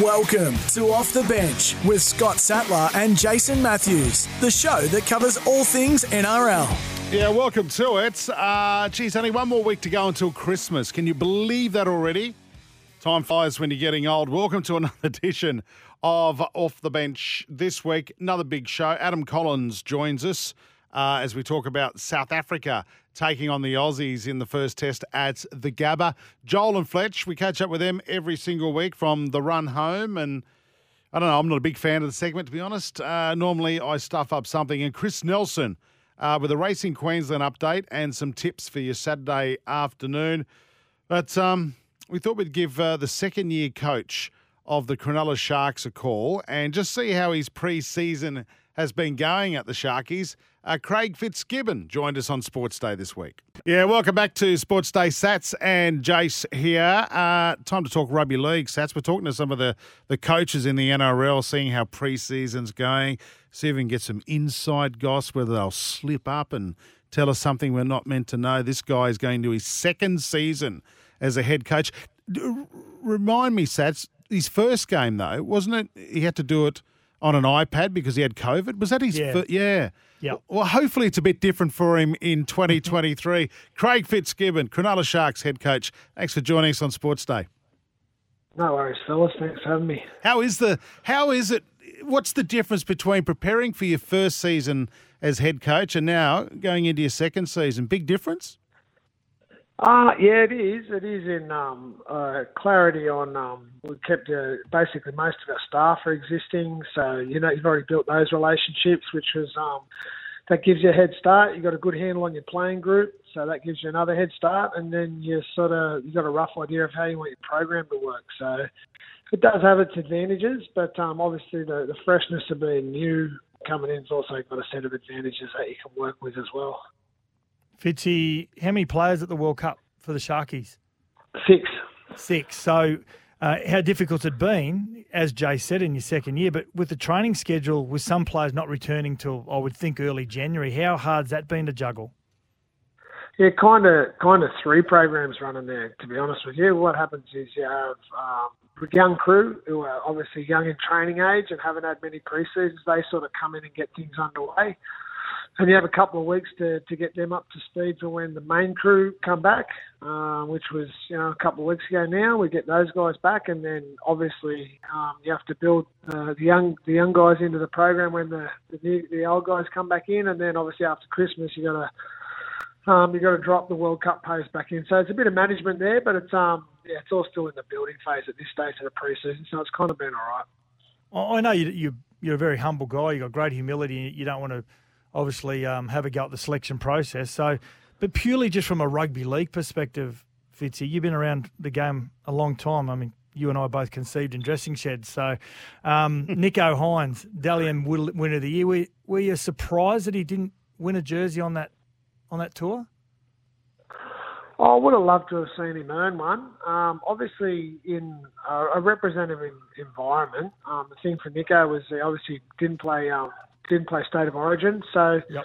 Welcome to Off the Bench with Scott Sattler and Jason Matthews, the show that covers all things NRL. Yeah, welcome to it. Uh, geez, only one more week to go until Christmas. Can you believe that already? Time flies when you're getting old. Welcome to another edition of Off the Bench this week. Another big show. Adam Collins joins us uh, as we talk about South Africa taking on the Aussies in the first test at the Gabba. Joel and Fletch, we catch up with them every single week from the run home. And I don't know, I'm not a big fan of the segment, to be honest. Uh, normally I stuff up something. And Chris Nelson uh, with a Racing Queensland update and some tips for your Saturday afternoon. But um, we thought we'd give uh, the second year coach of the Cronulla Sharks a call and just see how his pre season has been going at the Sharkies. Uh, Craig Fitzgibbon joined us on Sports Day this week. Yeah, welcome back to Sports Day. Sats and Jace here. Uh, time to talk rugby league. Sats, we're talking to some of the, the coaches in the NRL, seeing how preseason's going, see if we can get some inside goss, whether they'll slip up and tell us something we're not meant to know. This guy is going to his second season as a head coach. Remind me, Sats, his first game, though, wasn't it? He had to do it on an iPad because he had COVID. Was that his? Yeah. Fir- yeah. Yeah. Well, hopefully it's a bit different for him in 2023. Craig Fitzgibbon, Cronulla Sharks head coach. Thanks for joining us on Sports Day. No worries, fellas. Thanks for having me. How is the? How is it? What's the difference between preparing for your first season as head coach and now going into your second season? Big difference. Uh, yeah, it is. It is in um, uh, clarity on. Um, we kept uh, basically most of our staff are existing, so you know you've already built those relationships, which was um, that gives you a head start. You've got a good handle on your playing group, so that gives you another head start, and then you sort of you've got a rough idea of how you want your program to work. So it does have its advantages, but um, obviously the, the freshness of being new coming in in's also got a set of advantages that you can work with as well. Fitzy, how many players at the World Cup for the Sharkies? Six. Six. So, uh, how difficult it been, as Jay said, in your second year, but with the training schedule, with some players not returning till I would think early January, how hard's that been to juggle? Yeah, kind of, kind of three programs running there. To be honest with you, what happens is you have um, young crew who are obviously young in training age and haven't had many pre-seasons. They sort of come in and get things underway, and you have a couple of weeks to to get them up to speed for when the main crew come back, uh, which was you know a couple of weeks ago. Now we get those guys back, and then obviously um, you have to build uh, the young the young guys into the program when the the, new, the old guys come back in, and then obviously after Christmas you got to um, you've got to drop the World Cup pace back in. So it's a bit of management there, but it's um yeah, it's all still in the building phase at this stage of the preseason. So it's kind of been all right. I know you, you you're a very humble guy. You've got great humility. You don't want to obviously um, have a go at the selection process. So, but purely just from a rugby league perspective, Fitzy, you've been around the game a long time. I mean, you and I both conceived in dressing sheds. So, um, Nicho Hynes, Dally M winner of the year. Were, were you surprised that he didn't win a jersey on that on that tour? Oh, I would have loved to have seen him earn one. Um, obviously, in a, a representative environment, um, the thing for Nicho was he obviously didn't play um, didn't play state of origin, so Yep.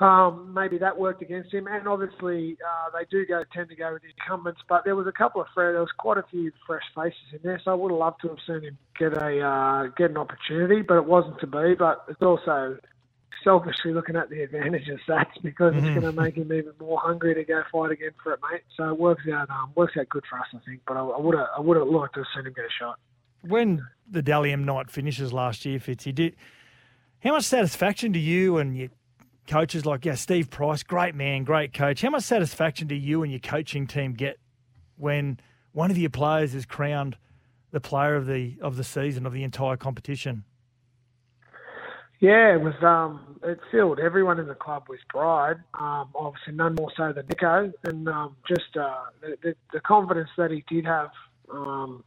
um, maybe that worked against him. And obviously, uh, they do go tend to go with the incumbents, but there was a couple of fresh, there was quite a few fresh faces in there, so I would have loved to have seen him get a uh, get an opportunity, but it wasn't to be. But it's also selfishly looking at the advantage of Sats because it's going to make him even more hungry to go fight again for it, mate. So it works out um, works out good for us, I think. But I, I would have I would have liked to have seen him get a shot. When the Dally M night finishes last year, Fitzy, did how much satisfaction do you and your coaches like yeah Steve Price, great man, great coach. How much satisfaction do you and your coaching team get when one of your players is crowned the player of the of the season of the entire competition? Yeah, it was. Um, it filled everyone in the club with pride. Um, obviously, none more so than Nicho, and um, just uh, the, the, confidence that he did have. Um,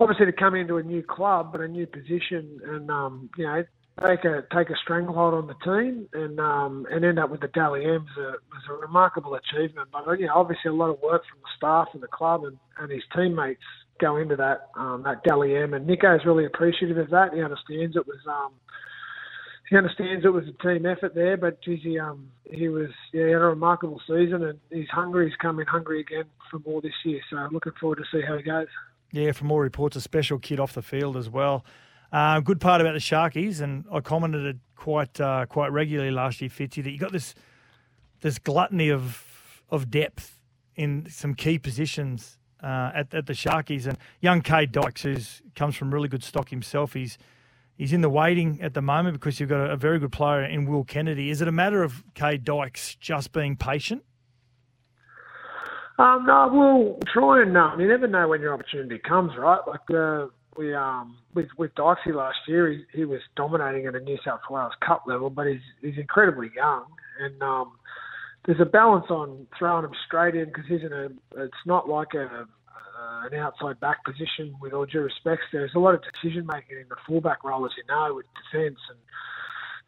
obviously to come into a new club and a new position, and um, you know take a take a stranglehold on the team and um, and end up with the Dally M's was a remarkable achievement. But know, obviously a lot of work from the staff and the club and, and his teammates go into that um, that Dally M. And Nicho is really appreciative of that. He understands it was um, he understands it was a team effort there, but geez, he um he was yeah he had a remarkable season and he's hungry. He's coming hungry again for more this year. So looking forward to see how he goes. Yeah, from more reports, a special kid off the field as well. Uh, good part about the Sharkies, and I commented quite uh, quite regularly last year, Fitzy, that you got this this gluttony of of depth in some key positions uh, at, at the Sharkies. And young Cade Dykes, who comes from really good stock himself, he's he's in the waiting at the moment because you've got a, a very good player in Will Kennedy. Is it a matter of Cade Dykes just being patient? Um, no, we'll try and um, you never know when your opportunity comes, right? Like uh, we um with with Dykesy last year, he, he was dominating at a New South Wales Cup level, but he's he's incredibly young, and um, there's a balance on throwing him straight in because he's in a. It's not like a uh, an outside back position. With all due respects, there's a lot of decision making in the fullback role, as you know, with defence and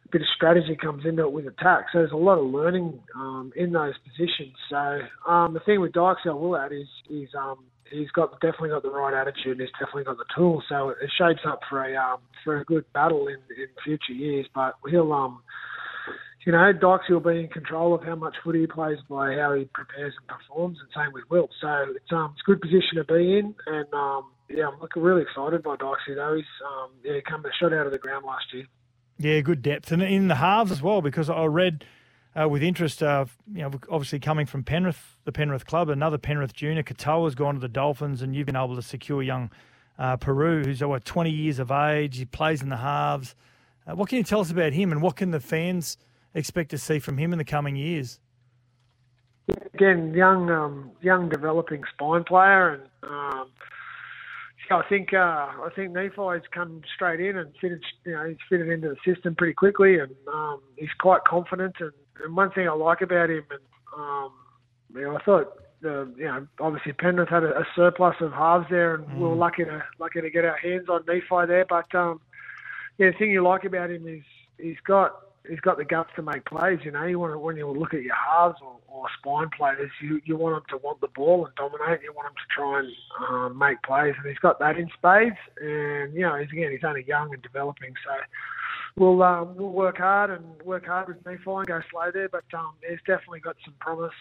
a bit of strategy comes into it with attack. So there's a lot of learning um, in those positions. So um, the thing with Dykes, I will add, is is um, he's got definitely got the right attitude. and He's definitely got the tools. So it shapes up for a um, for a good battle in, in future years. But he'll um, you know, Dykes will be in control of how much footy he plays by how he prepares and performs, and same with Will. So it's um it's a good position to be in, and um yeah, I'm looking really excited by Dykes. Though he's um yeah he come a shot out of the ground last year. Yeah, good depth, and in the halves as well because I read uh, with interest. Uh, you know, obviously coming from Penrith, the Penrith club, another Penrith junior, Katoa's gone to the Dolphins, and you've been able to secure young uh, Peru, who's what 20 years of age. He plays in the halves. Uh, what can you tell us about him, and what can the fans expect to see from him in the coming years? Again, young, um, young developing spine player, and um, I think uh, I think Nephi's come straight in and fitted, you know, he's fitted into the system pretty quickly, and um, he's quite confident. And, and one thing I like about him, and um, you know, I thought the you know obviously Penrith had a, a surplus of halves there, and mm. we were lucky to lucky to get our hands on Nephi there. But um, yeah, the thing you like about him is he's got he's got the guts to make plays. You know, you want to, when you look at your halves or, or spine players, you you want them to want the ball and dominate. You want them to try and um, make plays, and he's got that in spades. And you know, he's, again, he's only young and developing, so we'll um, we'll work hard and work hard with Nephi and go slow there. But um, he's definitely got some promise.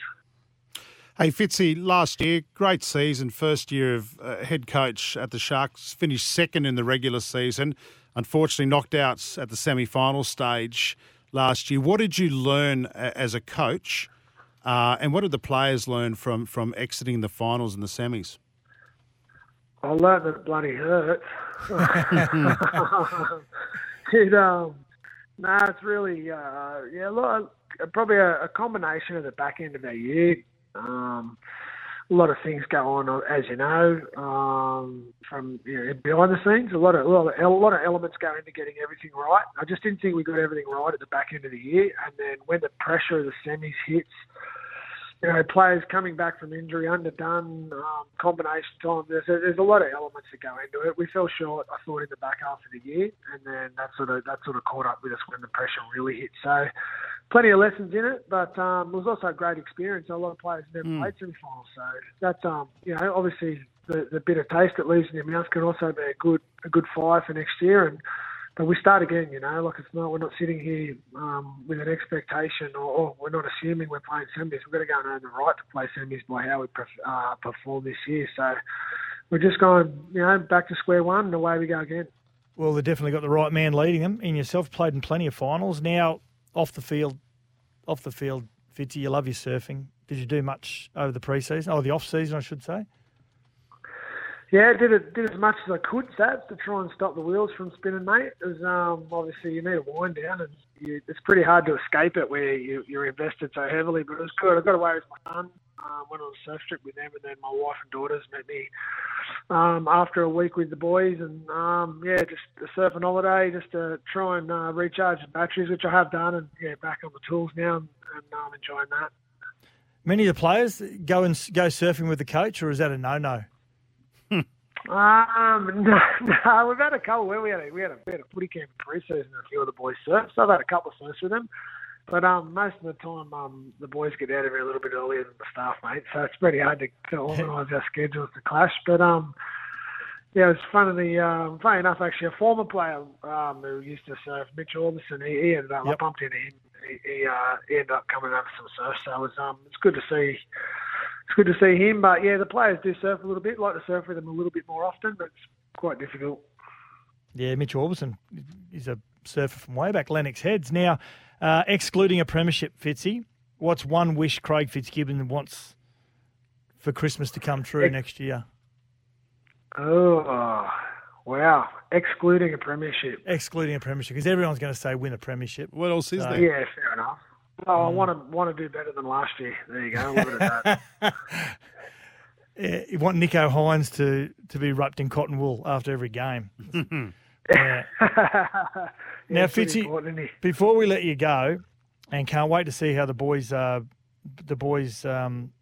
Hey Fitzy, last year, great season, first year of uh, head coach at the Sharks, finished second in the regular season unfortunately knocked out at the semi final stage last year. What did you learn as a coach, uh, and what did the players learn from, from exiting the finals and the semis? I learned that it bloody hurt. it, um, no, it's really, uh, yeah, look, probably a, a, combination of the back end of our year. Um, a lot of things go on, as you know, um, from you know, behind the scenes. A lot of a lot of, a lot of elements go into getting everything right. I just didn't think we got everything right at the back end of the year, and then when the pressure of the semis hits, you know, players coming back from injury, underdone, um, combination time. There's a, there's a lot of elements that go into it. We fell short, I thought, in the back half of the year, and then that sort of that sort of caught up with us when the pressure really hit. So, plenty of lessons in it, but um, it was also a great experience. A lot of players never mm. played semi-finals, so that's um, you know, obviously the, the bitter taste that leaves in your mouth can also be a good a good fire for next year and but we start again, you know, like it's not, we're not sitting here um, with an expectation or, or, we're not assuming we're playing semis. We've got to go and earn the right to play semis by how we uh, perform this year. So we're just going, you know, back to square one and away we go again. Well, they've definitely got the right man leading them. In yourself, played in plenty of finals. Now, off the field, off the field, Fitzy, you love your surfing. Did you do much over the pre-season, or the off-season, I should say? Yeah, did it did as much as I could, Sats, to try and stop the wheels from spinning, mate. Was um, obviously you need a wind down, and you, it's pretty hard to escape it where you, you're invested so heavily. But it was good. I got away with my son. Um, went on a surf trip with them, and then my wife and daughters met me um, after a week with the boys, and um, yeah, just a surfing holiday, just to try and uh, recharge the batteries, which I have done, and yeah, back on the tools now, and, I'm enjoying that. Many of the players go and go surfing with the coach, or is that a no-no? Um, no, no, we've had a couple. We had a we had a, we had a footy camp in pre-season. and A few of the boys surf, so I've had a couple of surfs with them. But um, most of the time, um, the boys get out of here a little bit earlier than the staff, mate. So it's pretty hard to, to organise our schedules to clash. But um, yeah, it was funny. Um, funny enough, actually, a former player um, who used to surf, Mitch Aubusson, he, he ended up. I bumped into him. He, he, uh, he ended up coming over some surf. So it was um, it's good to see. It's good to see him. But yeah, the players do surf a little bit. Like to surf with them a little bit more often, but it's quite difficult. Yeah, Mitch Aubusson is a surfer from way back, Lennox Heads. Now, uh, excluding a premiership, Fitzy, what's one wish Craig Fitzgibbon wants for Christmas to come true Ex- next year? Oh, wow! Excluding a premiership. Excluding a premiership, because everyone's going to say win a premiership. What else is So- there? Yeah, fair enough. Oh, I want to want to do better than last year. There you go. Leave it at that. Yeah, you want Nicho Hynes to, to be wrapped in cotton wool after every game. Yeah. Now, Yeah, Fitzy, important, isn't he? before we let you go, and can't wait to see how the boys uh, the boys um,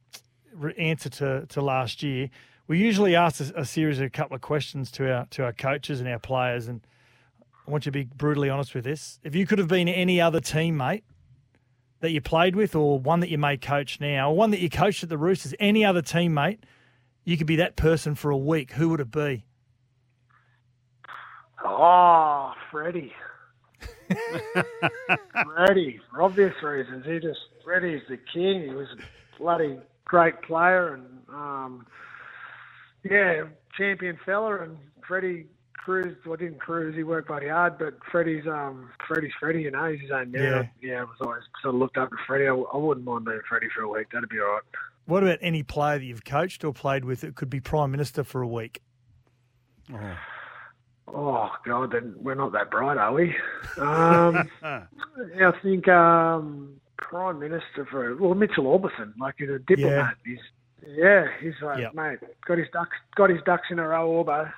re- answer to, to last year. We usually ask a, a series of a couple of questions to our to our coaches and our players, and I want you to be brutally honest with this. If you could have been any other teammate that you played with, or one that you may coach now, or one that you coached at the Roosters, any other teammate, you could be that person for a week. Who would it be? Oh, Freddie. Freddie, for obvious reasons. He just Freddie's the king. He was a bloody great player and um, yeah, champion fella. And Freddie cruised. Well, didn't cruise. He worked bloody hard. But Freddie's um, Freddie's Freddie. You know, he's his own man. Yeah. yeah. I was always sort of looked up to Freddie. I, I wouldn't mind being Freddie for a week. That'd be all right. What about any player that you've coached or played with that could be prime minister for a week? Oh God, then we're not that bright, are we? Um, yeah, I think um, Prime Minister for well Mitchell Aubusson, like he's a diplomat. He's yeah, he's like Yep. mate, got his ducks, got his ducks in a row, Orbo.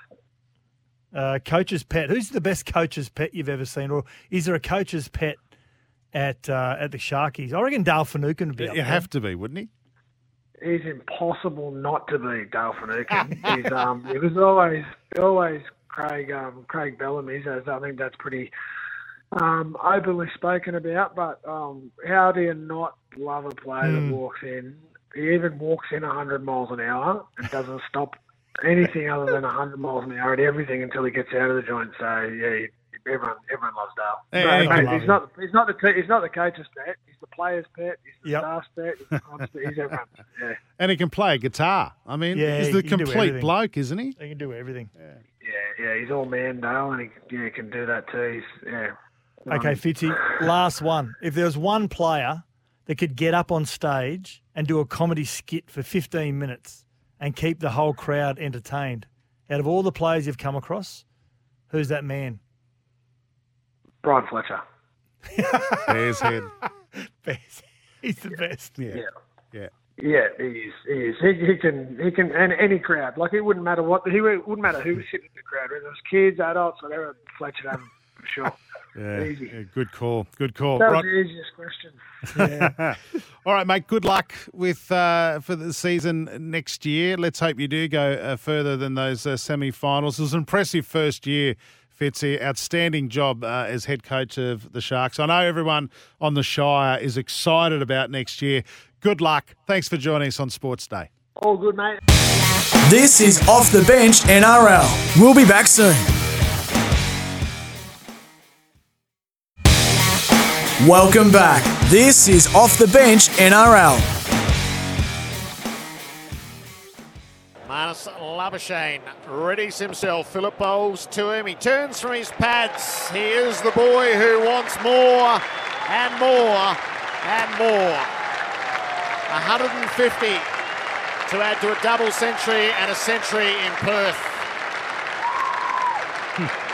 Uh, coach's pet. Who's the best coach's pet you've ever seen, or is there a coach's pet at uh, at the Sharkies? I reckon Dale Finucane would be. up You there. have to be, wouldn't he? He's impossible not to be Dale Finucane. he's um, it was always always Craig um, Craig Bellamy's. As I think that's pretty um, openly spoken about. But um, how do you not love a player that walks in? He even walks in 100 miles an hour and doesn't stop anything other than 100 miles an hour at everything until he gets out of the joint. So yeah, everyone everyone loves Dale. Hey, So, hey, mate, love he's him. not he's not the te- he's not the coach's pet. He's the player's pet. He's the Yep. staff's pet. He's the club's pet. He's everyone's. Yeah. And he can play guitar. I mean, Yeah, he's the he complete bloke, isn't he? He can do everything. Yeah, yeah, he's all man, Dale, and he yeah, can do that too. He's yeah. Okay, um, Fitzy, last one. If there was one player that could get up on stage and do a comedy skit for 15 minutes and keep the whole crowd entertained, out of all the players you've come across, who's that man? Brian Fletcher. Bears head. Best. He's the best. Yeah. Yeah. Yeah. Yeah, he is. He is. He, he can. He can. And any crowd. Like it wouldn't matter what. He would- wouldn't matter who was sitting in the crowd. Whether it was kids, adults, whatever. Fletcher I'm sure. Yeah. Yeah, Good call. Good call. That Right. was the easiest question. All right, mate. Good luck with uh, for the season next year. Let's hope you do go uh, further than those uh, semi-finals. It was an impressive first year, Fitzy. Outstanding job uh, as head coach of the Sharks. I know everyone on the Shire is excited about next year. Good luck. Thanks for joining us on Sports Day. All good, mate. This is Off the Bench NRL. We'll be back soon. Welcome back. This is Off the Bench NRL. Marnus Labuschagne readies himself. Phillip bowls to him. He turns from his pads. He is the boy who wants more and more and more. 150 to add to a double century and a century in Perth.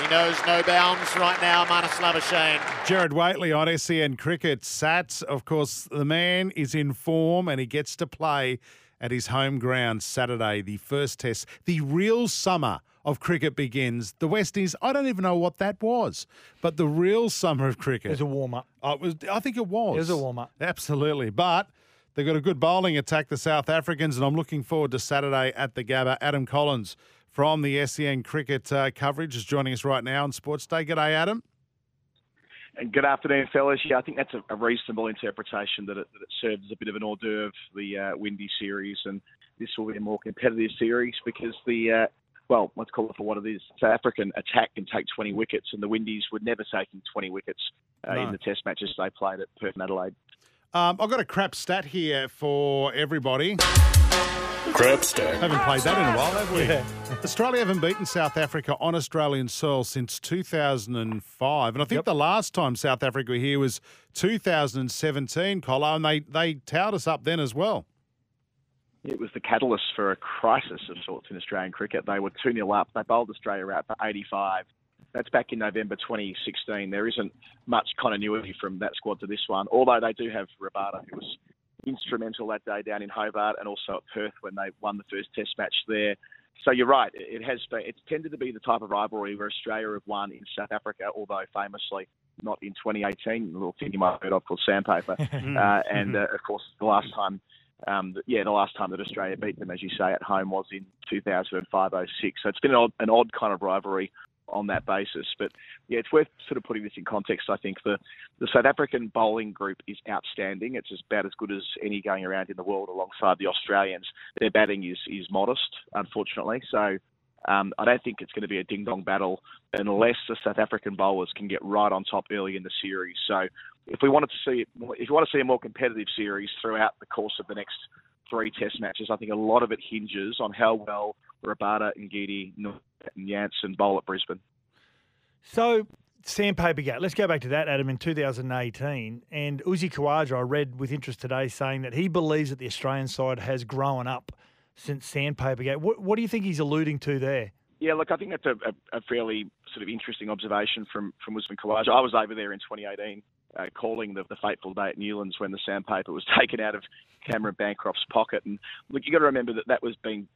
he knows no bounds right now, Marnus Labuschagne. Gerard Whateley on SEN Cricket. Sats, of course, the man is in form and he gets to play at his home ground Saturday, the first test. The real summer of cricket begins. The West Indies, I don't even know what that was, but the real summer of cricket. It was a warm up. Oh, it was, I think it was. It was a warm-up. Absolutely. But they've got a good bowling attack, the South Africans, and I'm looking forward to Saturday at the Gabba. Adam Collins from the SEN cricket uh, coverage, is joining us right now on Sports Day. G'day, Adam. And good afternoon, fellas. Yeah, I think that's a, a reasonable interpretation that it, that it serves as a bit of an hors d'oeuvre, the uh, Windy series, and this will be a more competitive series because the, uh, well, let's call it for what it is. South African attack can take 20 wickets, and the Windies would never taking 20 wickets uh, No. in the Test matches they played at Perth and Adelaide. Um, I've got a crap stat here for everybody. Crap stack. Haven't played that in a while, have we? Australia haven't beaten South Africa on Australian soil since 2005. And I think Yep. the last time South Africa were here was 2017, Colo, and they, they towed us up then as well. It was the catalyst for a crisis of sorts in Australian cricket. They were 2 0 up. They bowled Australia out for 85. That's back in November 2016. There isn't much continuity from that squad to this one, although they do have Rabada, who was instrumental that day down in Hobart and also at Perth when they won the first Test match there. So you're right. It has been. It's tended to be the type of rivalry where Australia have won in South Africa, although famously not in 2018. A little thing you might have heard of called sandpaper, uh, and uh, of course the last time. Um, yeah, the last time that Australia beat them, as you say, at home was in 2005-06. So it's been an odd, an odd kind of rivalry on that basis. But yeah, it's worth sort of putting this in context. I think the the South African bowling group is outstanding. It's about as good as any going around in the world alongside the Australians. Their batting is is modest, unfortunately. So um, I don't think it's going to be a ding dong battle unless the South African bowlers can get right on top early in the series. So if we wanted to see if you want to see a more competitive series throughout the course of the next three Test matches, I think a lot of it hinges on how well Rabada, Ngidi, and Jansen bowl at Brisbane. So, Sandpaper Gate, let's go back to that, Adam, in 2018. And Uzi Khawaja, I read with interest today, saying that he believes that the Australian side has grown up since Sandpaper Gate. What, what do you think he's alluding to there? Yeah, look, I think that's a, a, a fairly sort of interesting observation from from Usman Khawaja. I was over there in 2018 uh, calling the, the fateful day at Newlands when the sandpaper was taken out of Cameron Bancroft's pocket. And look, you've got to remember that that was being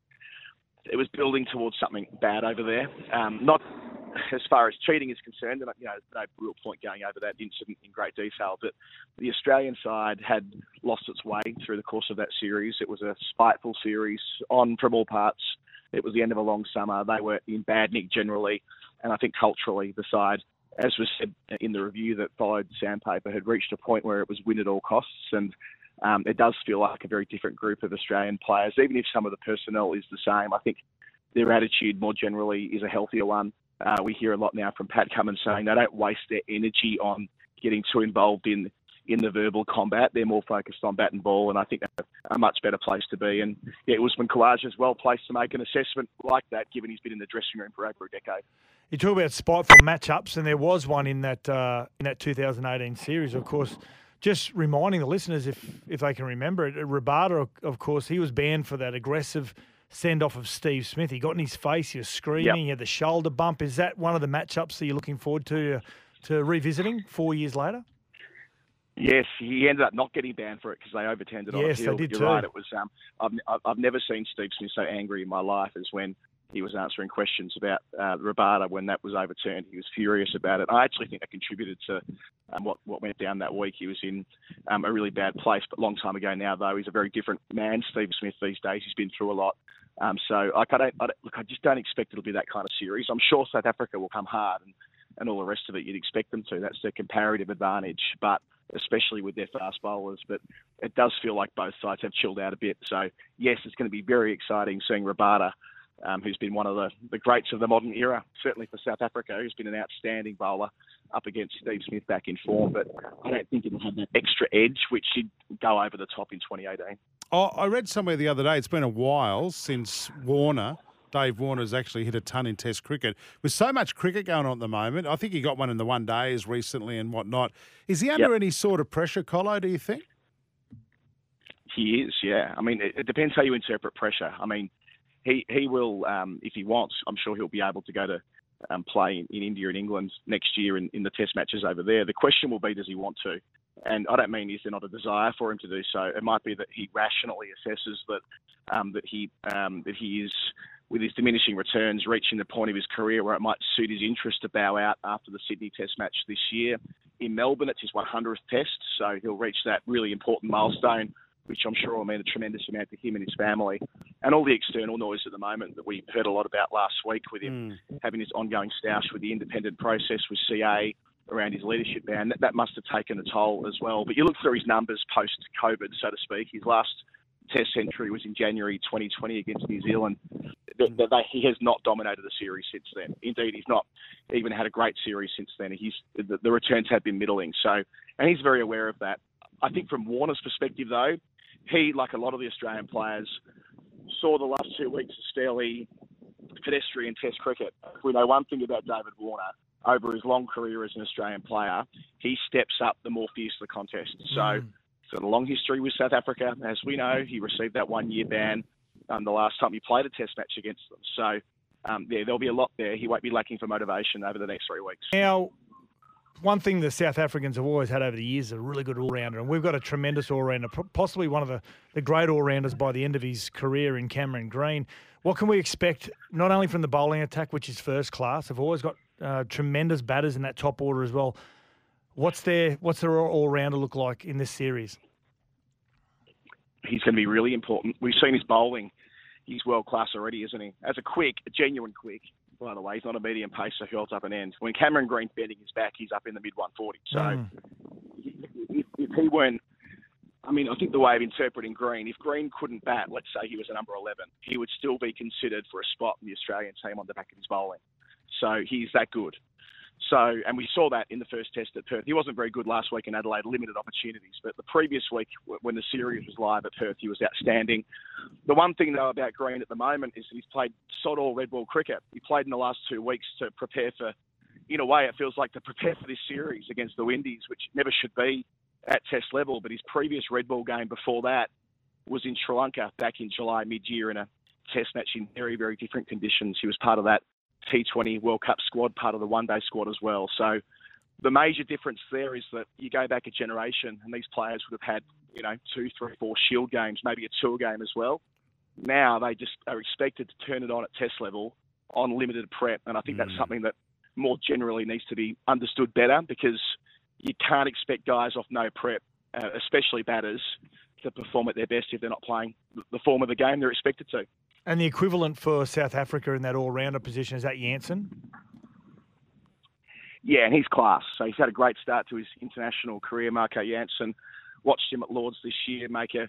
it was building towards something bad over there. Um, not as far as cheating is concerned, and you know, no real point going over that incident in great detail. But the Australian side had lost its way through the course of that series. It was a spiteful series on from all parts. It was the end of a long summer. They were in bad nick generally, and I think culturally the side, as was said in the review that followed Sandpaper, had reached a point where it was win at all costs, and um, it does feel like a very different group of Australian players. Even if some of the personnel is the same, I think their attitude more generally is a healthier one. Uh, we hear a lot now from Pat Cummins saying they don't waste their energy on getting too involved in in the verbal combat. They're more focused on bat and ball, and I think that's a much better place to be. And yeah, Usman Khawaja is well placed to make an assessment like that, given he's been in the dressing room for over a decade. You talk about spiteful matchups, and there was one in that uh, in that 2018 series. Of course, just reminding the listeners, if if they can remember it, Rabada, of course, he was banned for that aggressive send off of Steve Smith. He got in his face, he was screaming, Yep. he had the shoulder bump. Is that one of the matchups that you're looking forward to to revisiting four years later? Yes, he ended up not getting banned for it because they overturned it on appeal. Yes, they did You're too. right. It was. Um, I've, I've- never seen Steve Smith so angry in my life as when he was answering questions about uh, Rabada when that was overturned. He was furious about it. I actually think that contributed to um, what what went down that week. He was in um, a really bad place, but a long time ago now, though, he's a very different man. Steve Smith these days. He's been through a lot. Um, so like, I don't, I don't look. I just don't expect it'll be that kind of series. I'm sure South Africa will come hard and, and all the rest of it. You'd expect them to. That's their comparative advantage, but especially with their fast bowlers. But it does feel like both sides have chilled out a bit. So yes, it's going to be very exciting seeing Rabada, um, who's been one of the, the greats of the modern era, certainly for South Africa, who's been an outstanding bowler up against Steve Smith back in form. But I don't think it'll have that extra edge which did go over the top in 2018. Oh, I read somewhere the other day, it's been a while since Warner, Dave Warner's actually hit a ton in Test cricket. With so much cricket going on at the moment, I think he got one in the one days recently and whatnot. Is he under Yep. any sort of pressure, Colo, do you think? He is, yeah. I mean, it, it depends how you interpret pressure. I mean, he he will, um, if he wants, I'm sure he'll be able to go to um, play in, in India and England next year in, in the Test matches over there. The question will be, does he want to? And I don't mean is there not a desire for him to do so. It might be that he rationally assesses that um, that he um, that he is with his diminishing returns reaching the point of his career where it might suit his interest to bow out after the Sydney Test match this year. In Melbourne, it's his 100th Test, so he'll reach that really important milestone which I'm sure will mean a tremendous amount to him and his family. and all the external noise at the moment that we heard a lot about last week with him hmm. having this ongoing stoush with the independent process with CA around his leadership ban, that, that must have taken a toll as well. But you look through his numbers post COVID, so to speak, his last Test century was in January 2020 against New Zealand. They, they, they, he has not dominated the series since then. Indeed, he's not even had a great series since then. He's the, the returns have been middling. So, and he's very aware of that. I think from Warner's perspective, though, he, like a lot of the Australian players, saw the last two weeks as fairly pedestrian Test cricket. If We know one thing about David Warner. Over his long career as an Australian player, he steps up the more fierce the contest. So, mm. So the long history with South Africa, as we know, he received that one-year ban um, the last time he played a Test match against them. So, um, yeah, there'll be a lot there. He won't be lacking for motivation over the next three weeks. Now, one thing the South Africans have always had over the years is a really good all rounder, and we've got a tremendous all rounder, possibly one of the, the great all rounders by the end of his career in Cameron Green. What can we expect not only from the bowling attack, which is first class? They've always got uh, tremendous batters in that top order as well. What's their what's their all rounder look like in this series? He's going to be really important. We've seen his bowling. He's world class already, isn't he? As a quick, a genuine quick, by the way. He's not a medium pacer who holds up an end. When Cameron Green's bending his back, he's up in the mid 140. So mm. if, if he weren't I mean, I think the way of interpreting Green, if Green couldn't bat, let's say he was a number 11, he would still be considered for a spot in the Australian team on the back of his bowling. So he's that good. So, and we saw that in the first test at Perth. He wasn't very good last week in Adelaide, limited opportunities. But the previous week, when the series was live at Perth, he was outstanding. The one thing, though, about Green at the moment is he's played sod all red ball cricket. He played in the last two weeks to prepare for, in a way, it feels like to prepare for this series against the Windies, which never should be at test level. But his previous red ball game before that was in Sri Lanka back in July mid year in a test match in very, very different conditions. He was part of that T20 World Cup squad, part of the one day squad as well. So the major difference there is that you go back a generation and these players would have had, you know, two, three, four shield games, maybe a tour game as well. Now they just are expected to turn it on at test level on limited prep. And I think mm. that's something that more generally needs to be understood better because you can't expect guys off no prep, uh, especially batters, to perform at their best if they're not playing the form of the game they're expected to. And the equivalent for South Africa in that all-rounder position is that Jansen. Yeah, and he's class. So he's had a great start to his international career. Marco Jansen watched him at Lords this year make a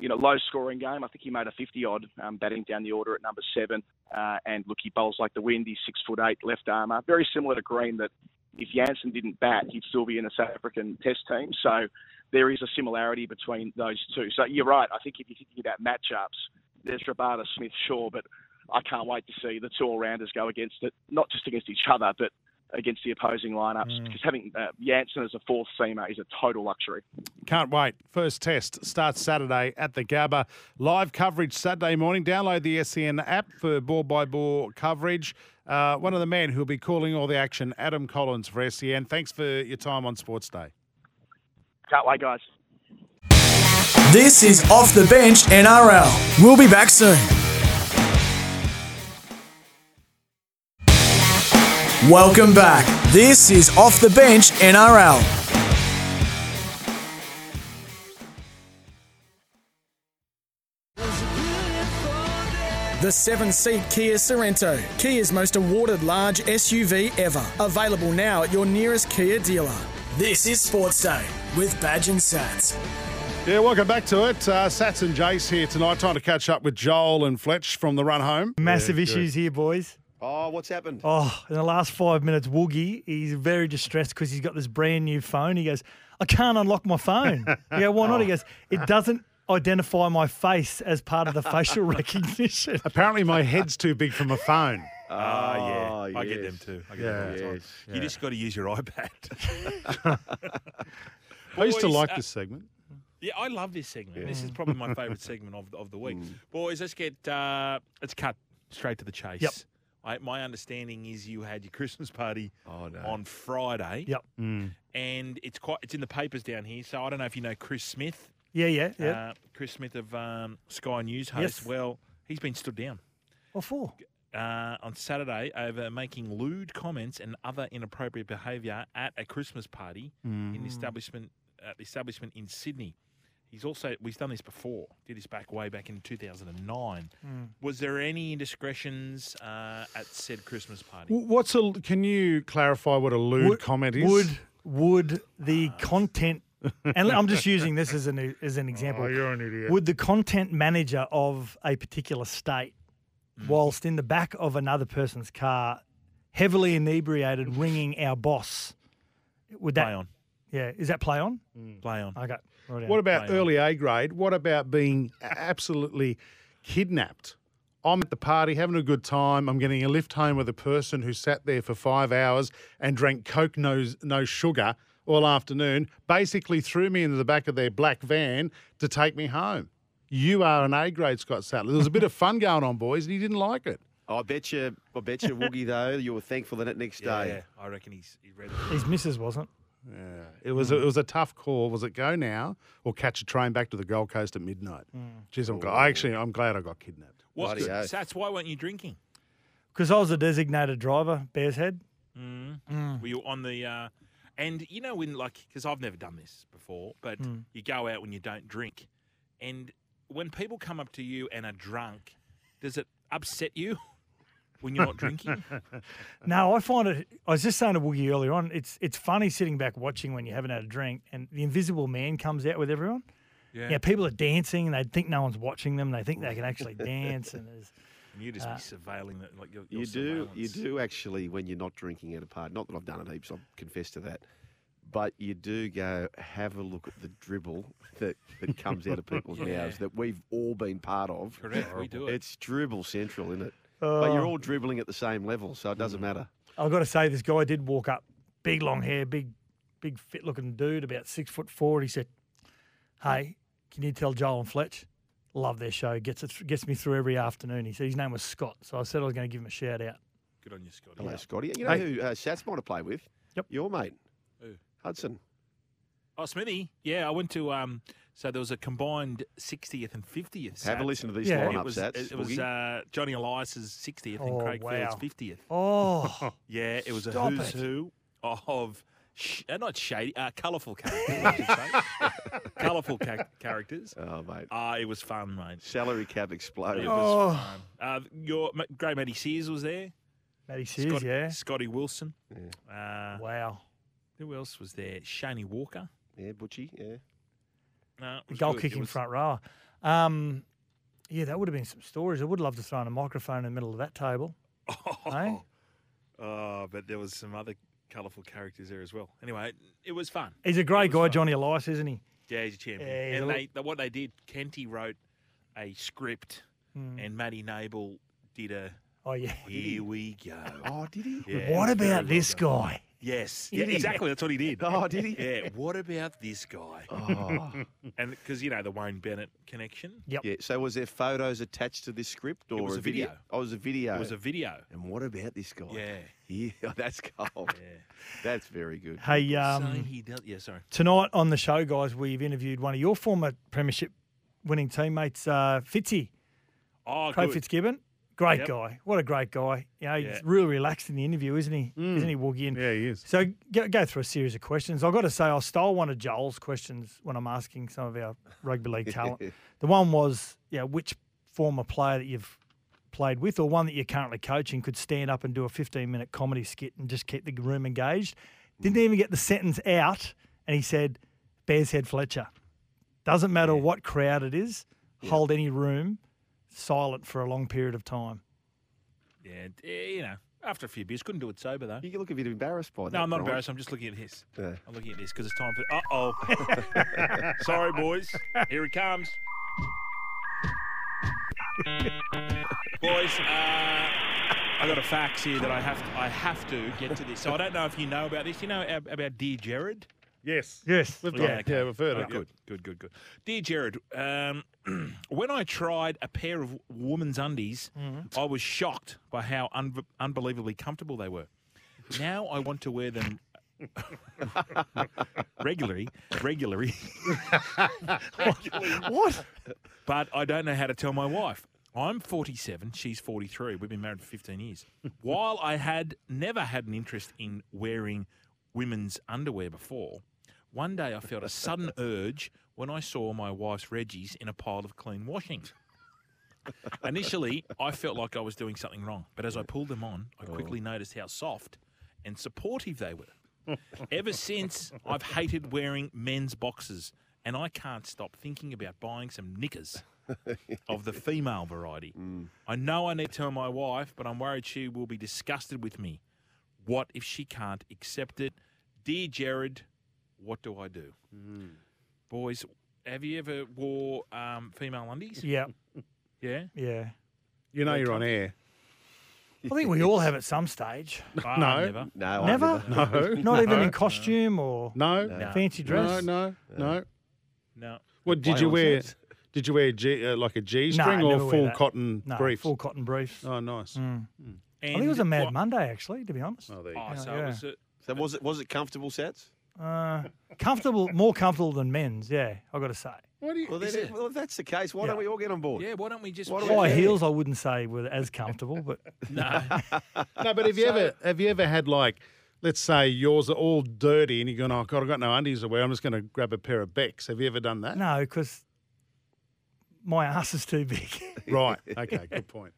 you know low-scoring game. I think he made a 50-odd um, batting down the order at number seven. Uh, and look, he bowls like the wind. He's six foot eight, left armour, very similar to Green. That if Jansen didn't bat, he'd still be in a South African Test team. So there is a similarity between those two. So you're right. I think if you're thinking about matchups there's Rabada Smith Shaw, but I can't wait to see the two all rounders go against it, not just against each other, but against the opposing lineups. Mm. Because having uh, Jansen as a fourth seamer is a total luxury. Can't wait. First test starts Saturday at the Gabba. Live coverage Saturday morning. Download the SEN app for ball by ball coverage. Uh, one of the men who'll be calling all the action, Adam Collins for SEN. Thanks for your time on Sports Day. Can't wait, guys. This is Off the Bench NRL. We'll be back soon. Welcome back. This is Off the Bench NRL. The seven seat Kia Sorento, Kia's most awarded large SUV ever. Available now at your nearest Kia dealer. This is Sports Day with Badge and Sats. Yeah, welcome back to it. Uh, Sats and Jace here tonight, trying to catch up with Joel and Fletch from the run home. Massive yeah, issues here, boys. Oh, what's happened? Oh, in the last five minutes, Woogie, he's very distressed because he's got this brand new phone. He goes, I can't unlock my phone. Yeah, why not? He goes, it doesn't identify my face as part of the facial recognition. Apparently, my head's too big for my phone. Ah, uh, yeah. Yes. I get them too. I get yeah. them all the time. Yes. You just got to use your iPad. I used to like uh, this segment. Yeah, I love this segment. Yeah. This is probably my favourite segment of, of the week. Mm. Boys, let's get uh, let's cut straight to the chase. Yep. I, my understanding is you had your Christmas party oh, no. on Friday. Yep. Mm. And it's quite it's in the papers down here. So I don't know if you know Chris Smith. Yeah, yeah, yeah. Uh, Chris Smith of um, Sky News host. Yes. Well, he's been stood down. What for? Uh, on Saturday over making lewd comments and other inappropriate behaviour at a Christmas party mm. in the establishment at the establishment in Sydney. He's also we've done this before. Did this back way back in 2009. Hmm. Was there any indiscretions uh, at said Christmas party? What's a? Can you clarify what a lewd Would- comment is? Would would the content and I'm just using this as an as an example. Oh, you're an idiot. Would the content manager of a particular state, Mm. whilst in the back of another person's car, heavily inebriated, ringing our boss, would that Play on, Yeah, is that play on? play on. Okay. Right What about early A grade? What about being absolutely kidnapped? I'm at the party having a good time. I'm getting a lift home with a person who sat there for five hours and drank Coke no, no sugar all afternoon, basically threw me into the back of their black van to take me home. You are an A grade, Scott Sattler. There was a bit of fun going on, boys, and he didn't like it. I bet you, I bet you, Woogie, though, you were thankful in it next Yeah, day. I reckon he's he read it. His missus wasn't. Yeah, it was a, it was a tough call. Was it go now or catch a train back to the Gold Coast at midnight? Jeez, I'm, gl- I actually I'm glad I got kidnapped. What? Bloody oath. Sats, why weren't you drinking? Because I was a designated driver, Bears Head. Were you on the? Uh, and you know when like because I've never done this before, but Hmm. you go out when you don't drink, and when people come up to you and are drunk, does it upset you when you're not drinking? No, I find it. I was just saying to Woogie earlier on. It's it's funny sitting back watching when you haven't had a drink, and the Invisible Man comes out with everyone. Yeah, people are dancing, and they think no one's watching them. They think they can actually dance, and there's And you just Uh, be surveilling that, like your, your You do, you do actually when you're not drinking at a party. Not that I've done it heaps. I'll confess to that. But you do go have a look at the dribble that, that comes out of people's Yeah. mouths that we've all been part of. Correct, we do it. It's dribble central, isn't it? But Oh. you're all dribbling at the same level, so it Mm. doesn't matter. I've got to say, this guy did walk up, big long hair, big, big fit looking dude, about six foot four. And he said, "Hey, can you tell Joel and Fletch, love their show, gets it, gets me through every afternoon." He said his name was Scott, so I said I was going to give him a shout out. Good on you, Scotty. Hello, Scotty. You know Hey. who uh, Sats might have played with? Yep. Your mate. Who? Hudson. Oh, Smithy. Yeah, I went to. um So there was a combined 60th and 50th. Have a listen to these Yeah. lineups, It was, Sats. it, was uh, Johnny Elias's 60th Oh, and Craig Field's 50th. Oh, Yeah, it was a who's it. who of sh- uh, not shady, uh, colourful characters. I should say. colourful ca- characters. oh, mate. Ah, it was fun, mate. Salary cap exploded. It Oh. fun. Uh, your m- great Matty Seers was there. Matty Seers, Scott- yeah. Scotty Wilson. Uh, Wow. who else was there? Shaney Walker. Yeah, Butchie. Yeah. No, it The was goal good. Kicking was- front rower. Um, yeah, that would have been some stories. I would love to throw in a microphone in the middle of that table. Oh, but there was some other colourful characters there as well. Anyway, it was fun. He's a great guy, fun. Johnny Elias, isn't he? Yeah, he's a champion. Yeah, he's and a they, th- what they did, Kenty wrote a script, Hmm. and Matty Nable did a. Oh yeah. Here we go. Oh, did he? Yeah, what about well this done. guy? Yes, yeah, exactly. That's what he did. Oh, did he? Yeah. What about this guy? Oh. And because you know the Wayne Bennett connection, Yep. yeah. So was there photos attached to this script or was a video. Oh, it was a video. it was a video. And what about this guy? Yeah. Yeah, that's cold. Yeah. That's very good. Hey, Saying um, he dealt. Yeah, sorry. tonight on the show, guys, we've interviewed one of your former premiership winning teammates, uh, Fitzy, Oh, Craig good. Fitzgibbon. Great Yep. guy. What a great guy. You know, Yeah. he's really relaxed in the interview, isn't he? Mm. Isn't he, Woogie? And Yeah, he is. So go, go through a series of questions. I've got to say, I stole one of Joel's questions when I'm asking some of our rugby league talent. the one was, yeah, which former player that you've played with or one that you're currently coaching could stand up and do a 15 minute comedy skit and just keep the room engaged. Didn't mm. even get the sentence out, and he said, Bears Head Fletcher. Doesn't matter what crowd it is, hold any room silent for a long period of time. Yeah, you know, after a few beers, couldn't do it sober though. You look a bit embarrassed by that. No, I'm not Brian. embarrassed. I'm just looking at this. Yeah. I'm looking at this because it's time for. Uh oh. Sorry, boys. Here it comes. boys, uh, I got a fax here that I have to, I have to get to this. So I don't know if you know about this. You know about Dear Jared? Yes. Yes. We've Yeah, okay. yeah, we've heard it. Good, good, good, good. Dear Jared, um, when I tried a pair of women's undies, I was shocked by how un- unbelievably comfortable they were. Now I want to wear them regularly, regularly, What? but I don't know how to tell my wife. I'm 47, she's 43. We've been married for 15 years. While I had never had an interest in wearing women's underwear before, One day I felt a sudden urge when I saw my wife's Reggies in a pile of clean washing. Initially, I felt like I was doing something wrong, but as I pulled them on, I oh. quickly noticed how soft and supportive they were. Ever since, I've hated wearing men's boxes, and I can't stop thinking about buying some knickers of the female variety. Mm. I know I need to tell my wife, but I'm worried she will be disgusted with me. What if she can't accept it? Dear Jared, what do I do? Boys, have you ever wore um, female undies? Yeah, Yeah? yeah. You know you're on air. I think we all have at some stage. Ah, No. Never. No, I Never? No. Not even in costume or No. No. fancy dress. no, no. No. What did you wear? sets. Did you wear G, uh, like a G string never or full cotton No, briefs? full cotton briefs. Oh, nice. Mm. I think it was a Mad what- Monday, actually, to be honest. Oh, there you Oh, go. so Yeah. was a, So was it was it comfortable sets? Uh, comfortable, more comfortable than men's, yeah, I've got to say. What do you? Well, then, well, if that's the case, why Yeah. don't we all get on board? yeah, why don't we just. Why don't High heels, I wouldn't say were as comfortable, but No. no, but have you ever have you ever had like, let's say yours are all dirty and you're going, oh God, I've got no undies to wear. I'm just going to grab a pair of Becks. Have you ever done that? no, because my ass is too big. Right. Okay. Good point.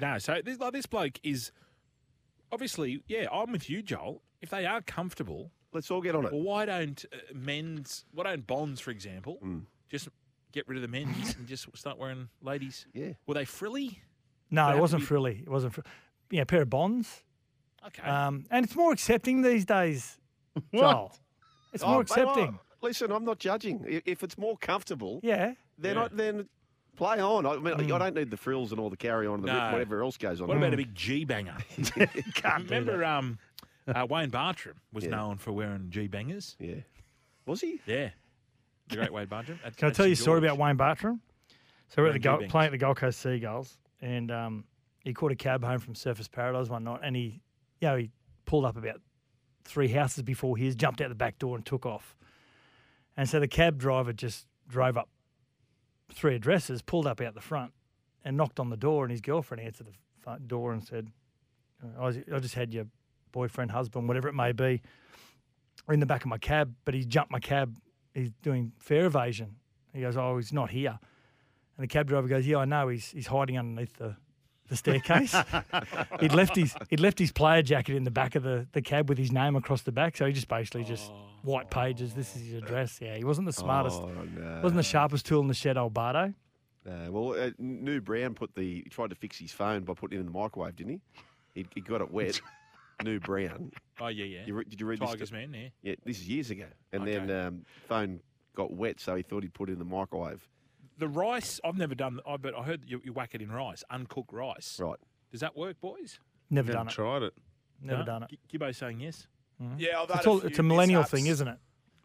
no, so this, like, this bloke is obviously, yeah, I'm with you, Joel. If they are comfortable, Let's all get on it. well, why don't uh, men's, why don't Bonds, for example, Mm. just get rid of the men's and just start wearing ladies? Yeah. Were they frilly? no, They it wasn't be- frilly. It wasn't. Fr- yeah, a pair of bonds, Okay. um, and it's more accepting these days. Joel. It's more Oh, mate, accepting. oh, listen, I'm not judging. If it's more comfortable, Yeah, then Yeah. I, then play on. I mean, I don't need the frills and all the carry on and No. whatever else goes on. what about a big G banger? can't do Remember, that. um, uh, Wayne Bartrim was Yeah. known for wearing G bangers. Yeah. Was he? Yeah. The great Wayne Bartrim. at- Can I at tell you a St. story George. about Wayne Bartrim? So we're at the Wearing Gold, G-Bangs. playing at the Gold Coast Seagulls, and um, he caught a cab home from Surfers Paradise one night, and he, you know, he pulled up about three houses before his, jumped out the back door, and took off. And so the cab driver just drove up three addresses, pulled up out the front, and knocked on the door, and his girlfriend answered the front door and said, "I, was, I just had your boyfriend, husband, whatever it may be, in the back of my cab, but he jumped my cab. He's doing fare evasion." He goes, "Oh, he's not here." And the cab driver goes, "Yeah, I know. He's he's hiding underneath the, the staircase. he'd left his he'd left his player jacket in the back of the, the cab with his name across the back. So he just basically just white pages. This is his address. Yeah, he wasn't the smartest, Oh, no. wasn't the sharpest tool in the shed, old Bardo. Uh, well, uh, New Brown put the he tried to fix his phone by putting it in the microwave, didn't he? He, he got it wet. New Brown. Oh, yeah, yeah. You re- did you read Tigers this? man, yeah. Yeah, this is years ago. And then um, phone got wet, so he thought he'd put it in the microwave. The rice, I've never done, I but I heard you, you whack it in rice, uncooked rice. Right. Does that work, boys? Never Never done it. tried it. Never No? done it. Gi- Gibbo's saying yes. Yeah, I've had It's, all, few it's a millennial mishaps. thing, isn't it?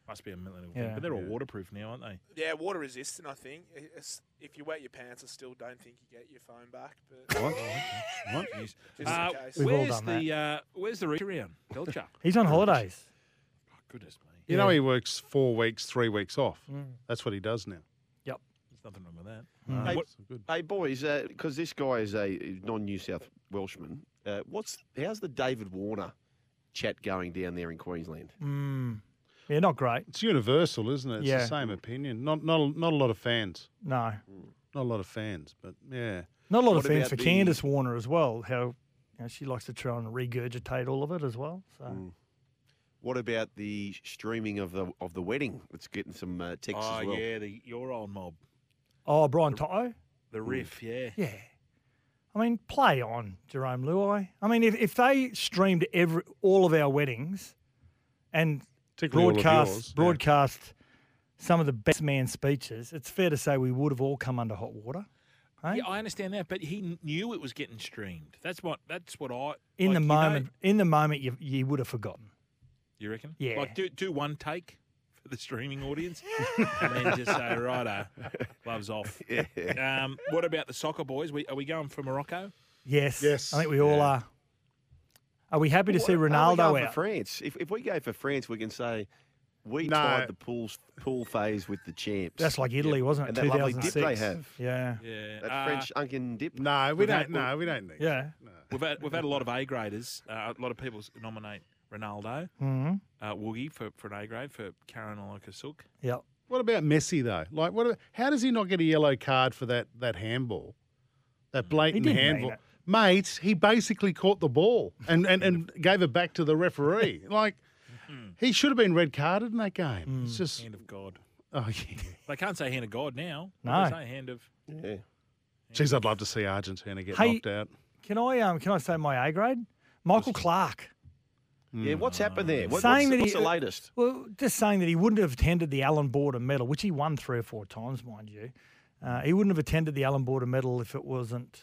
Must be a millennial thing. But they're all waterproof now, aren't they? Yeah, water resistant. I think. It's, if you wet your pants, I still don't think you get your phone back. But What? what? just Uh, in case. We've all where's done the uh, where's the reach around? Belcher. He's on holidays. Oh, goodness me. You know he works four weeks, three weeks off. Mm. That's what he does now. Yep. There's nothing wrong with that. Mm. Hey, What- Good. hey, boys, because this guy is a non-New South Welshman. Uh, what's how's the David Warner chat going down there in Queensland? Mm. Yeah, not great. It's universal, isn't it? It's Yeah. the same opinion. Not not a- not a lot of fans. No. Not a lot of fans, but yeah. Not a lot What of fans for the- Candice Warner as well. How you know, she likes to try and regurgitate all of it as well. So Mm. What about the streaming of the of the wedding? It's getting some uh, texts Oh as well. yeah, the your old mob, Oh, Brian To'o? the riff, yeah. Yeah. I mean, play on, Jarome Luai. I mean, if, if they streamed every all of our weddings and Particularly all of broadcast yeah. broadcast some of the best man speeches, it's fair to say we would have all come under hot water. Hey? Yeah, I understand that, but he knew it was getting streamed. That's what. That's what I. in like, the you know- moment, in the moment, you you would have forgotten. you reckon? Yeah. Like do do one take for the streaming audience, and then just say, "Righto, gloves off." Um, what about the soccer boys? We, are we going for Morocco? Yes, Yes. I think we all Yeah. are. Are we happy to see What- are we Ronaldo going for? France. If, if we go for France, we can say we No. tied the pool pool phase with the champs. That's like Italy, wasn't it? And that lovely dip they have. Yeah, Yeah. That uh, French Unkin dip. No, we We've don't. had- No, we don't need. yeah. We've had we've had a lot of A graders. Uh, a lot of people nominate Ronaldo, Mhm. uh, Woogie for, for an A grade for Karen Kasuk. Yep. What about Messi though? Like, what? How does he not get a yellow card for that that handball? That blatant didn't mean handball, it. mate. He basically caught the ball and, and, and gave it back to the referee. Like, he should have been red carded in that game. It's just, Hand of God. oh yeah. They can't say hand of God now. No. They say hand of. Yeah. Jeez, I'd love to see Argentina get Hey- knocked out. Can I um can I say my A grade? Michael Clarke. Yeah, what's happened there? What, Saying what's, that what's the latest? Well, just saying that he wouldn't have attended the Allan Border Medal, which he won three or four times, mind you. Uh, he wouldn't have attended the Allan Border Medal if it wasn't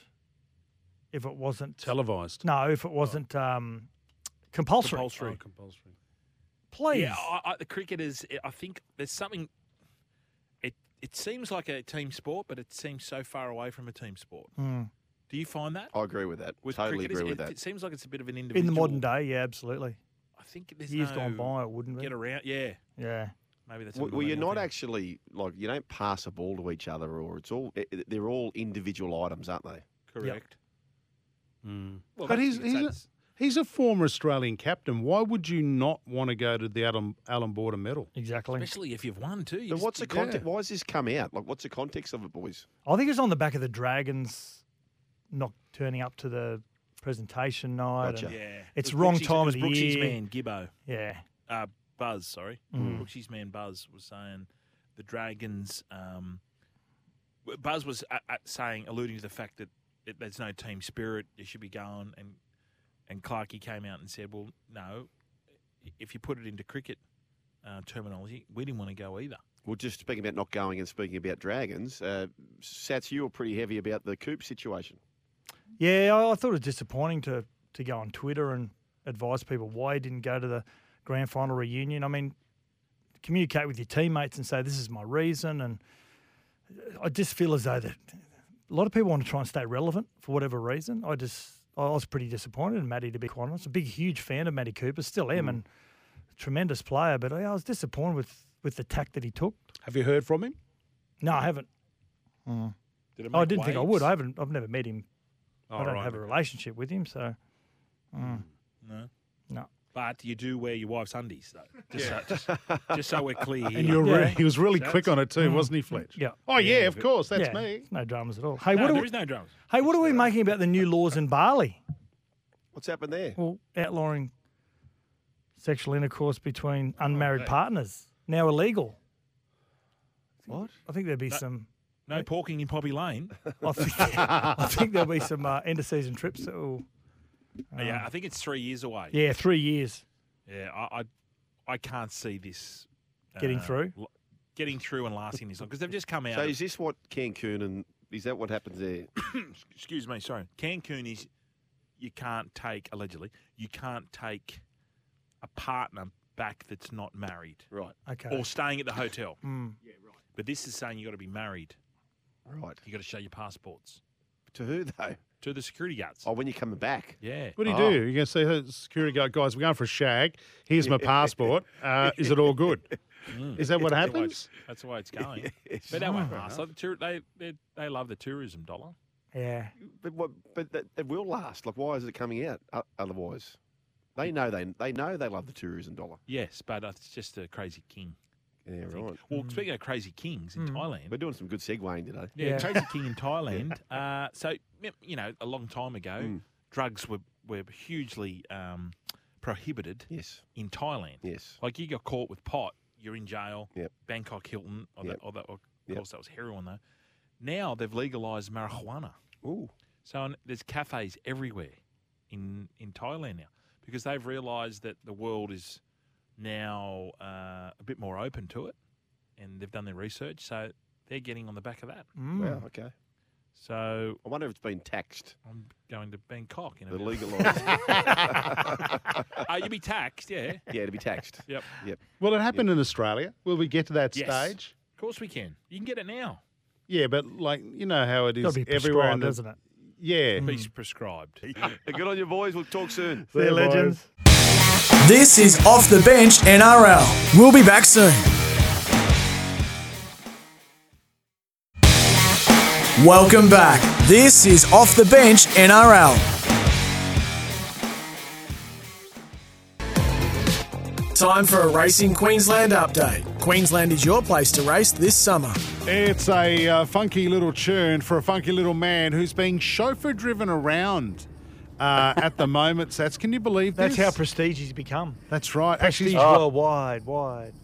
if it wasn't Televised. no, if it wasn't um, compulsory. Compulsory. Oh, compulsory. Please. Yeah, I, I, the cricketers. I think there's something. It it seems like a team sport, but it seems so far away from a team sport. Mm. Do you find that? I agree with that. With totally cricketers, agree with it, that. It seems like it's a bit of an individual. In the modern day, yeah, absolutely. I think there's Years no gone by, it wouldn't be. get around. Yeah, Yeah. maybe that's. Well, well, you're not thing. actually like you don't pass a ball to each other, or it's all it- it- they're all individual items, aren't they? correct. Mm. Well, But he's he's a, he's a former Australian captain. Why would you not want to go to the Allan, Allan Border Medal? Exactly. especially if you've won too. You But what's the you- context? Why has this come out? Like, what's the context of it, boys? I think it's on the back of the Dragons not turning up to the presentation night. Gotcha. Yeah, It's It wrong Brooksy's- time it of was the Brooksy's year. man Gibbo. Yeah. uh, Buzz, sorry, Mm. Brooksy's man Buzz was saying the Dragons. Um, Buzz was uh, uh, saying, alluding to the fact that it, there's no team spirit. You should be going, and and Clarkey came out and said, well, no. If you put it into cricket uh, terminology, we didn't want to go either. Well, just speaking about not going and speaking about dragons, uh, Sats, you were pretty heavy about the Coop situation. Yeah, I, I thought it was disappointing to to go on Twitter and advise people why he didn't go to the grand final reunion. I mean, communicate with your teammates and say this is my reason. And I just feel as though that a lot of people want to try and stay relevant for whatever reason. I just I was pretty disappointed in Matty to be quite honest. A big, huge fan of Matty Cooper, still am, and tremendous player. But I, I was disappointed with with the tack that he took. Have you heard from him? No, I haven't. Did it I didn't think I would. I haven't. I've never met him. Oh, I don't right, have a relationship with him, so. mm. No. No. But you do wear your wife's undies, though. Just, so, just, just so we're clear. And here. you were re- he was really Sats? quick on it too, Mm. wasn't he, Fletch? Yeah. Oh yeah, Yeah, of course, that's yeah, me. No dramas at all. Hey, no, what, are there we, is no drums. hey, what are we making about the new laws in Bali? What's happened there? Well, outlawing sexual intercourse between unmarried partners now illegal. What? I think there'd be some. No porking in Poppy Lane. I think, I think there'll be some uh, end of season trips. That will, yeah, I think it's three years away. yeah, three years Yeah, I, I, I can't see this getting uh, through. l- getting through and lasting this long because they've just come out. So is this what Cancun and is that what happens there? excuse me, sorry. Cancun is you can't take allegedly you can't take a partner back that's not married Right, Okay. or staying at the hotel. Mm. But this is saying you got to be married. right. You got to show your passports To who though? to the security guards. Oh, when you're coming back. Yeah. What do you Oh. do? You're going to say, hey, security guard, guys, we're going for a shag. Here's my passport. Uh, is it all good? Is that what That's the way happens? it's- That's the way it's going. Yes. But they won't last. Like the tour- they, they they love the tourism dollar. Yeah. But what? But that, it will last. Like, why is it coming out? o- Otherwise, they know they they know they love the tourism dollar. Yes, but it's just a crazy king. Yeah, right. Well, speaking of crazy kings in Thailand, We're doing some good segueing today. Yeah, Yeah. Crazy King in Thailand. Uh, so y- you know, a long time ago, Mm. drugs were were hugely um, prohibited Yes, in Thailand. yes. Like you got caught with pot, you're in jail. Yep. Bangkok Hilton, or, Yep. that, or, that, or of Yep. course that was heroin though. Now they've legalized marijuana. Ooh, So n- there's cafes everywhere in in Thailand now because they've realised that the world is now uh, a bit more open to it, and they've done their research. So they're getting on the back of that. Mm. wow. Okay. So I wonder if it's been taxed. I'm going to Bangkok in a The bit. legalised. Uh, you'd be taxed, yeah. yeah, to be taxed. Yep. Yep. Well, it happened in Australia. Will we get to that Yes. stage? Of course we can. You can get it now. Yeah, but like you know how it Got is to be everywhere, prescribed, doesn't it? yeah. Be prescribed. Good on you, boys. We'll talk soon. See you, legends. This is Off the Bench NRL. We'll be back soon. Welcome back. This is Off the Bench NRL. Time for a Racing Queensland update. Queensland is your place to race this summer. It's a uh, funky little tune for a funky little man who's being chauffeur driven around uh, at the moment, Sats. Can you believe this? That's this? how prestige he's become. That's right. Prestige Actually, worldwide, wide.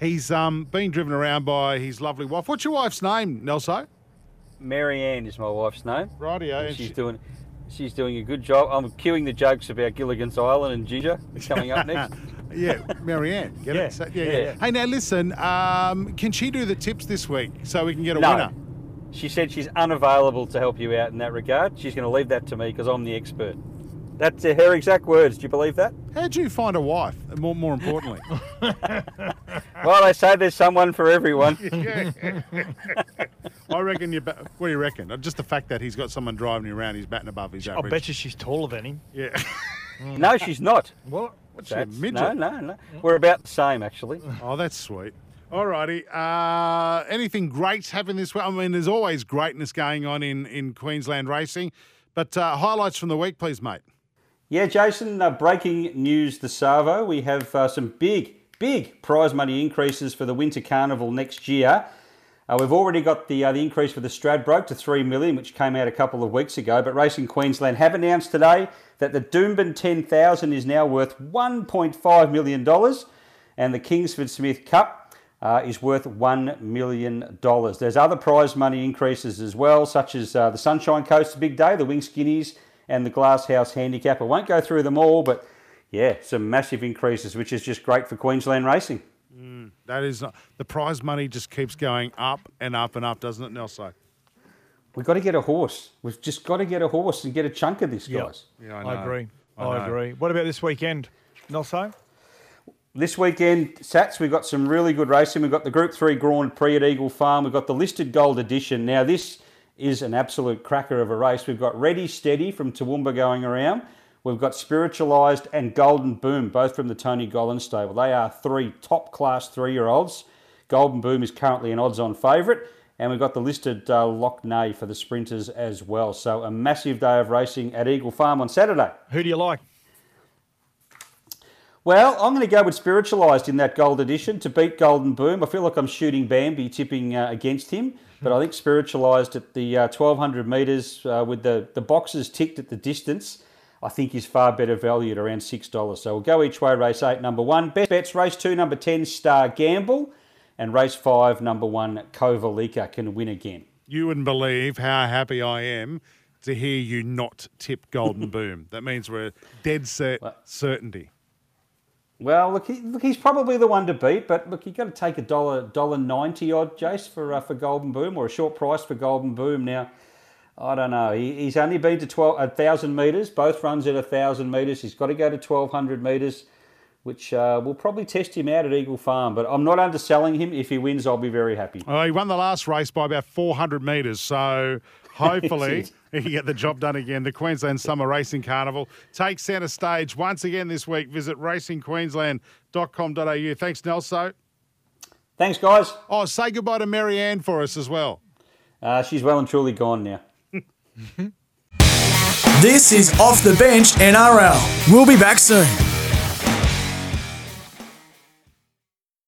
he's um, being driven around by his lovely wife. What's your wife's name, Nelso? Mary Ann is my wife's name. Rightio. And and she's she- doing she's doing a good job. I'm queuing the jokes about Gilligan's Island and Ginger coming up next. yeah, Marianne. Get Yeah, it? So- yeah, yeah, yeah. Hey, now listen. Um, can she do the tips this week so we can get a No. winner? She said she's unavailable to help you out in that regard. She's going to leave that to me because I'm the expert. That's uh, her exact words. Do you believe that? How'd you find a wife? More, more importantly. Well, they say there's someone for everyone. I reckon you. Ba- what do you reckon? Uh, Just the fact that he's got someone driving him around, he's batting above his average. I bet you she's taller than him. Yeah. no, she's not. What? What's she, a midget? no, no, no. We're about the same, actually. Oh, that's sweet. Alrighty. Uh, anything great happening this week? I mean, there's always greatness going on in, in Queensland racing. But uh, highlights from the week, please, mate. Yeah, Jason, uh, breaking news the Savo. We have uh, some big, big prize money increases for the Winter Carnival next year. Uh, we've already got the, uh, the increase for the Stradbroke to 3 million, which came out a couple of weeks ago. But Racing Queensland have announced today that the Doomben 10,000 is now worth $1.5 million, and the Kingsford Smith Cup uh, is worth $1 million. There's other prize money increases as well, such as uh, the Sunshine Coast Big Day, the Wing Skinnies, and the Glasshouse Handicap. I won't go through them all, but yeah, some massive increases, which is just great for Queensland racing. That is not, the prize money just keeps going up and up and up, doesn't it, Nelson? We've got to get a horse. We've just got to get a horse and get a chunk of this, Yep. guys. Yeah, I, agree. I I, know. agree. What about this weekend? Not so? This weekend, Sats, we've got some really good racing. We've got the Group 3 Grand Prix at Eagle Farm. We've got the Listed Gold Edition. Now, this is an absolute cracker of a race. We've got Ready Steady from Toowoomba going around. We've got Spiritualised and Golden Boom, both from the Tony Gollan stable. They are three top class three year olds. Golden Boom is currently an odds on favourite. And we've got the listed uh, Lockney for the sprinters as well. So, a massive day of racing at Eagle Farm on Saturday. Who do you like? Well, I'm going to go with Spiritualized in that gold edition to beat Golden Boom. I feel like I'm shooting Bambi, tipping uh, against him, but I think Spiritualized at the uh, 1200 metres uh, with the, the boxes ticked at the distance, I think is far better value at around $6. So we'll go each way, race 8, number 1. Best bets, race 2, number 10, Star Gamble, and race 5, number 1, Kovalika can win again. You wouldn't believe how happy I am to hear you not tip Golden Boom. That means we're dead set certainty. Well, look, he, look, he's probably the one to beat, but look, you've got to take a dollar, dollar ninety odd, Jace, for uh, for Golden Boom, or a short price for Golden Boom. Now, I don't know. He, he's only been to twelve a thousand meters. Both runs at a thousand meters. He's got to go to twelve hundred meters, which uh, will probably test him out at Eagle Farm. But I'm not underselling him. If he wins, I'll be very happy. Well, he won the last race by about 400 metres, so hopefully he can get the job done again. The Queensland Summer Racing Carnival takes centre stage once again this week. Visit racingqueensland.com.au. Thanks, Nelso. Thanks, guys. Oh, say goodbye to Mary Ann for us as well. Uh, she's well and truly gone now. This is Off the Bench NRL. We'll be back soon.